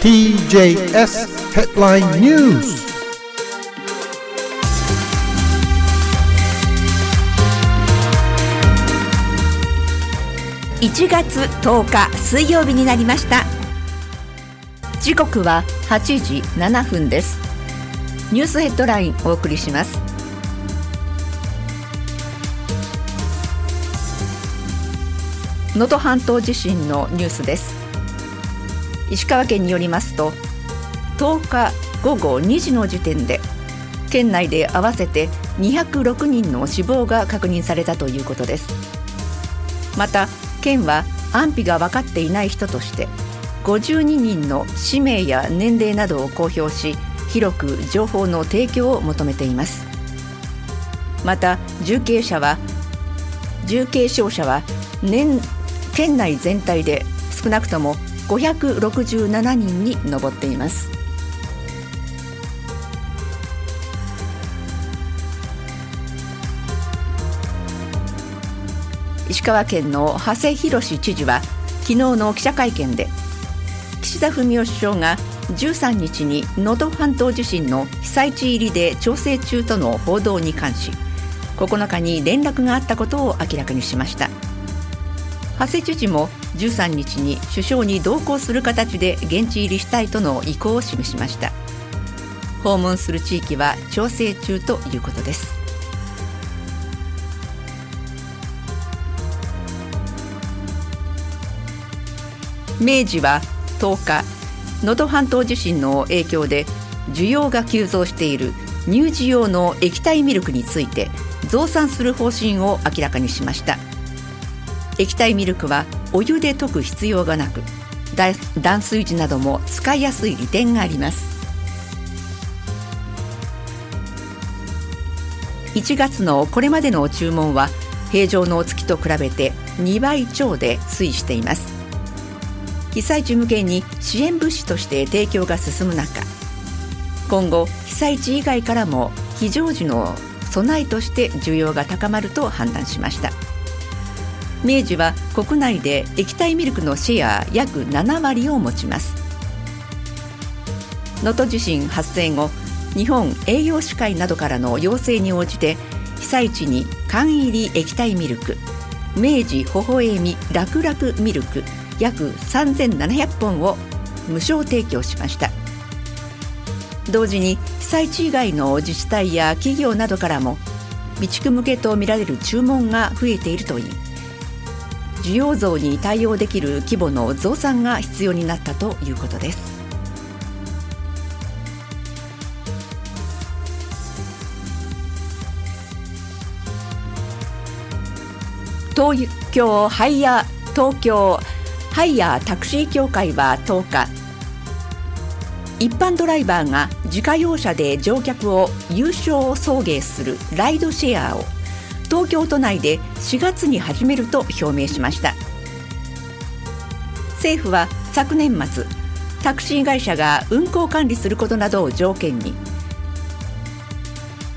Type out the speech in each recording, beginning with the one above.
TJS Headline News. 1月10日水曜日になりました。時刻は8時7分です。ニュースヘッドラインお送りします。能登半島地震のニュースです。石川県によりますと10日午後2時の時点で県内で合わせて206人の死亡が確認されたということです。また県は安否が分かっていない人として52人の氏名や年齢などを公表し広く情報の提供を求めています。また重軽者は重軽傷者は年県内全体で少なくとも567人に上っています。石川県の長谷博知事は昨日の記者会見で岸田文雄首相が13日に能登半島地震の被災地入りで調整中との報道に関し9日に連絡があったことを明らかにしました。長谷知事も13日に首相に同行する形で現地入りしたいとの意向を示しました。訪問する地域は調整中ということです。明治は10日能登半島地震の影響で需要が急増している乳児用の液体ミルクについて増産する方針を明らかにしました。液体ミルクはお湯で溶く必要がなく断水時なども使いやすい利点があります。1月のこれまでの注文は平常の月と比べて2倍超で推移しています。被災地向けに支援物資として提供が進む中今後被災地以外からも非常時の備えとして需要が高まると判断しました。明治は国内で液体ミルクのシェア約7割を持ちます。能登地震発生後日本栄養士会などからの要請に応じて被災地に缶入り液体ミルク明治ほほえみ楽々ミルク約3700本を無償提供しました。同時に被災地以外の自治体や企業などからも備蓄向けとみられる注文が増えているといい。需要増に対応できる規模の増産が必要になったということです。東京ハイヤー東京ハイヤータクシー協会は10日一般ドライバーが自家用車で乗客を有償送迎するライドシェアを東京都内で4月に始めると表明しました。政府は昨年末タクシー会社が運行管理することなどを条件に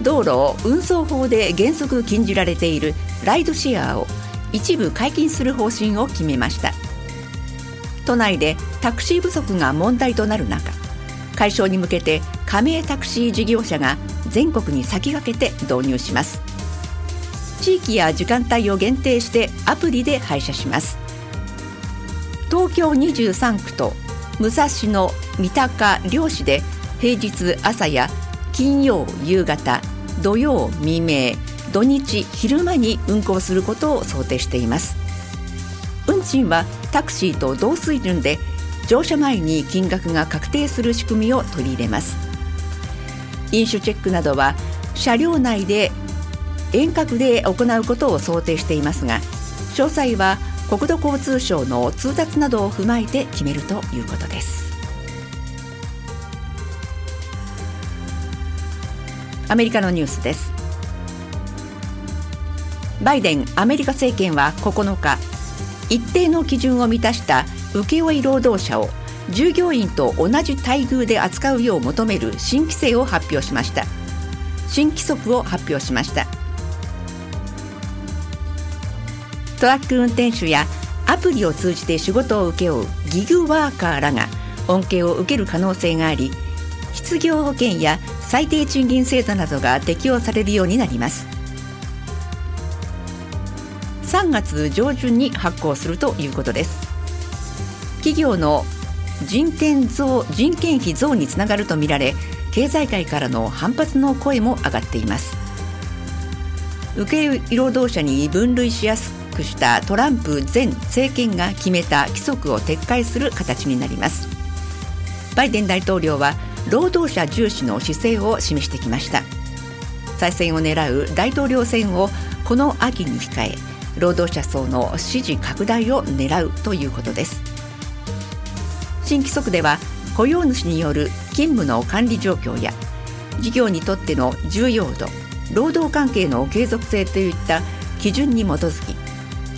道路を運送法で原則禁じられているライドシェアを一部解禁する方針を決めました。都内でタクシー不足が問題となる中解消に向けて加盟タクシー事業者が全国に先駆けて導入します。地域や時間帯を限定してアプリで配車します。東京23区と武蔵野三鷹両市で平日朝や金曜夕方土曜未明土日昼間に運行することを想定しています。運賃はタクシーと同水準で乗車前に金額が確定する仕組みを取り入れます。飲酒チェックなどは車両内で遠隔で行うことを想定していますが詳細は国土交通省の通達などを踏まえて決めるということです。アメリカのニュースです。バイデンアメリカ政権は9日一定の基準を満たした請負労働者を従業員と同じ待遇で扱うよう求める新規制を発表しました。新規則を発表しました。トラック運転手やアプリを通じて仕事を請け負うギグワーカーらが恩恵を受ける可能性があり失業保険や最低賃金制度などが適用されるようになります。3月上旬に発行するということです。企業の人権増人件費増につながるとみられ経済界からの反発の声も上がっています。受け労働者に分類しやすくしたトランプ前政権が決めた規則を撤回する形になります。バイデン大統領は労働者重視の姿勢を示してきました。再選を狙う大統領選をこの秋に控え労働者層の支持拡大を狙うということです。新規則では雇用主による勤務の管理状況や事業にとっての重要度労働関係の継続性といった基準に基づき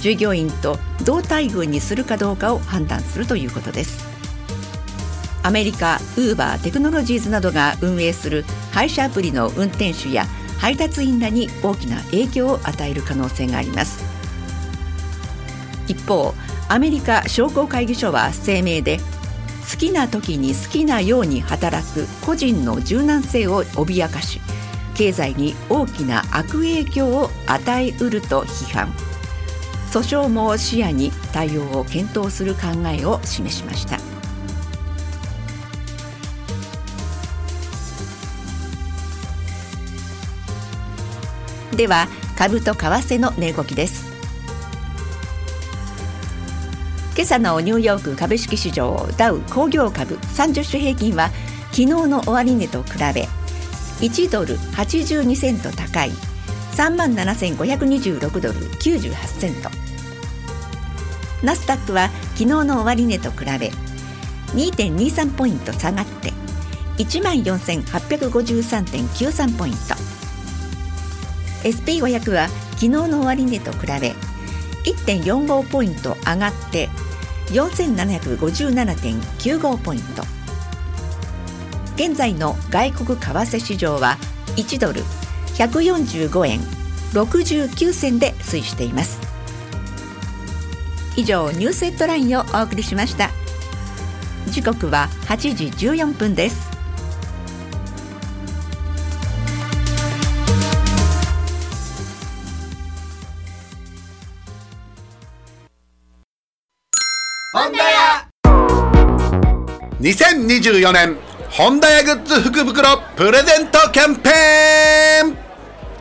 従業員と同待遇にするかどうかを判断するということです。アメリカウーバーテクノロジーズなどが運営する配車アプリの運転手や配達員らに大きな影響を与える可能性があります。一方アメリカ商工会議所は声明で好きな時に好きなように働く個人の柔軟性を脅かし経済に大きな悪影響を与えうると批判。訴訟も視野に対応を検討する考えを示しました。では株と為替の値動きです。今朝のニューヨーク株式市場ダウ工業株30種平均は昨日の終値と比べ1ドル82セント高い3万7526ドル98セント。ナスダックは昨日の終値と比べ2.23ポイント下がって1万4853.93ポイント。SP500 は昨日の終値と比べ1.45ポイント上がって4757.95ポイント。現在の外国為替市場は1ドル145円69銭で推移しています。以上ニュースヘッドラインをお送りしました。時刻は8時14分です。2024年ホンダ屋グッズ福袋プレゼントキャンペーン。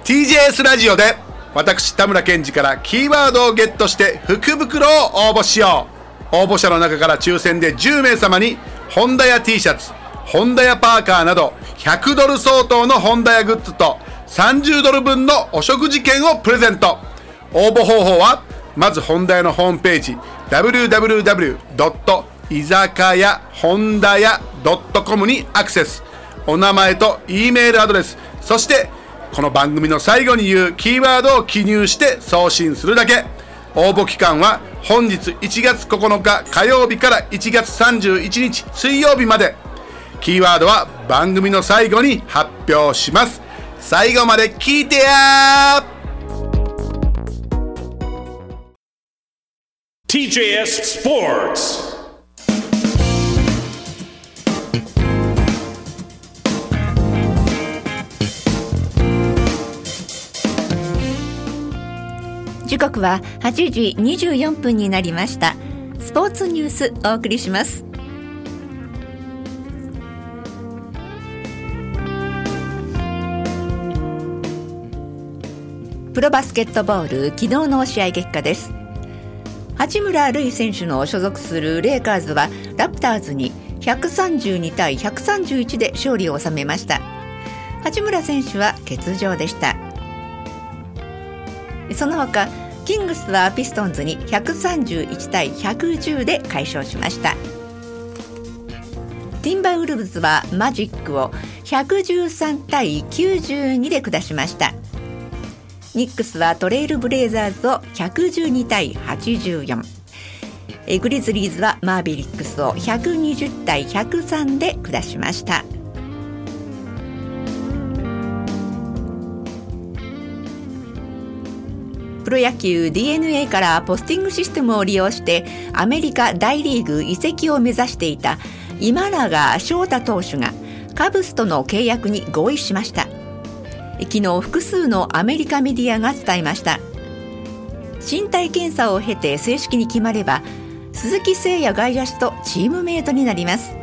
TJS ラジオで私田村健二からキーワードをゲットして福袋を応募しよう応募者の中から抽選で10名様にホンダ屋 T シャツホンダ屋パーカーなど100ドル相当のホンダ屋グッズと30ドル分のお食事券をプレゼント応募方法はまずホンダ屋のホームページ www. 居酒屋本田屋 .com にアクセスお名前と E メールアドレスそしてこの番組の最後に言うキーワードを記入して送信するだけ。応募期間は本日1月9日火曜日から1月31日水曜日まで。キーワードは番組の最後に発表します。最後まで聞いてや TJS Sports. 時刻は8時24分になりました。スポーツニュースお送りします。プロバスケットボール昨日の試合結果です。八村塁選手の所属するレイカーズはラプターズに132対131で勝利を収めました。八村選手は欠場でした。その他キングスはピストンズに131対110で快勝しました。ティンバーウルブズはマジックを113対92で下しました。ニックスはトレイルブレイザーズを112対84グリズリーズはマーベリックスを120対103で下しました。ロ野球 DNA からポスティングシステムを利用してアメリカ大リーグ移籍を目指していた今永翔太投手がカブスとの契約に合意しました。昨日複数のアメリカメディアが伝えました。身体検査を経て正式に決まれば鈴木誠也外野手とチームメイトになります。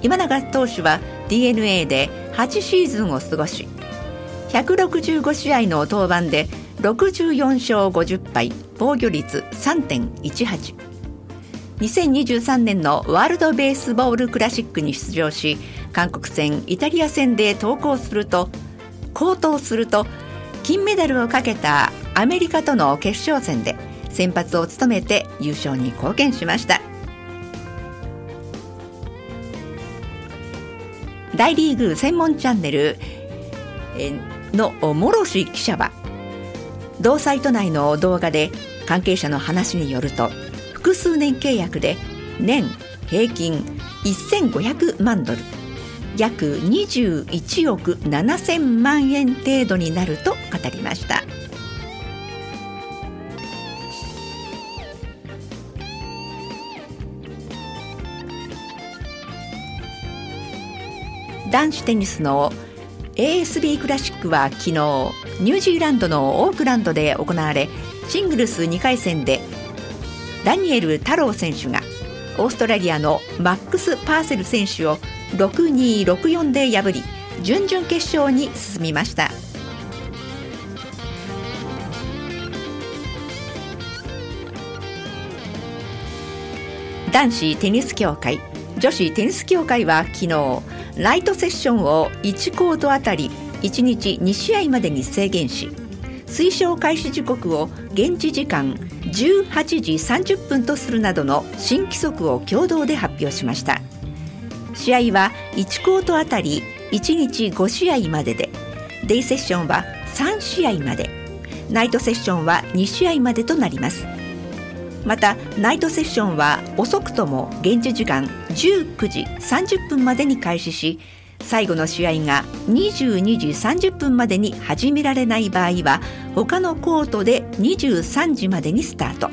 今永投手は DeNA で8シーズンを過ごし165試合の登板で64勝50敗防御率3.18 2023年のワールド・ベースボール・クラシックに出場し韓国戦イタリア戦で投稿すると高騰すると金メダルをかけたアメリカとの決勝戦で先発を務めて優勝に貢献しました。大リーグ専門チャンネルの諸志記者は同サイト内の動画で関係者の話によると複数年契約で年平均1500万ドル約21億7000万円程度になると語りました。男子テニスの ASB クラシックは昨日ニュージーランドのオークランドで行われシングルス2回戦でダニエル太郎選手がオーストラリアのマックス・パーセル選手を6264で破り準々決勝に進みました。男子テニス協会女子テニス協会は昨日ライトセッションを1コートあたり1日2試合までに制限し推奨開始時刻を現地時間18時30分とするなどの新規則を共同で発表しました。試合は1コートあたり1日5試合まででデイセッションは3試合までナイトセッションは2試合までとなります。またナイトセッションは遅くとも現地時間19時30分までに開始し最後の試合が22時30分までに始められない場合は他のコートで23時までにスタート。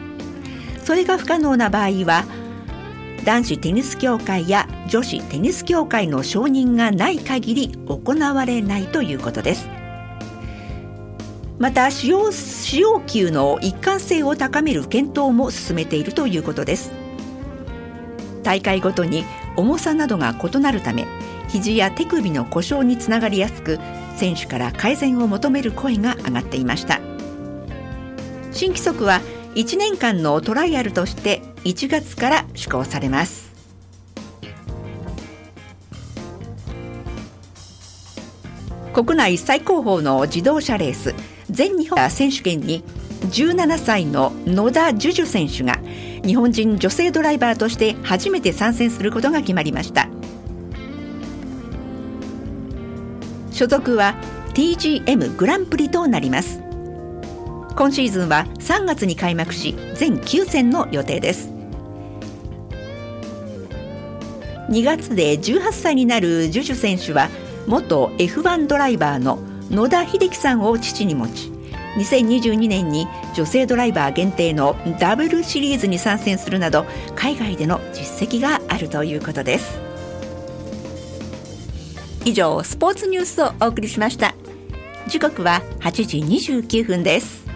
それが不可能な場合は男子テニス協会や女子テニス協会の承認がない限り行われないということです。また使用使用球の一貫性を高める検討も進めているということです。大会ごとに重さなどが異なるため肘や手首の故障につながりやすく選手から改善を求める声が上がっていました。新規則は1年間のトライアルとして1月から施行されます。国内最高峰の自動車レース全日本選手権に17歳の野田樹樹選手が日本人女性ドライバーとして初めて参戦することが決まりました。所属は TGM グランプリとなります。今シーズンは3月に開幕し全9戦の予定です。2月で18歳になるジュジュ選手は元 F1 ドライバーの野田秀樹さんを父に持ち2022年に女性ドライバー限定のダブルシリーズに参戦するなど海外での実績があるということです。以上スポーツニュースをお送りしました。時刻は8時29分です。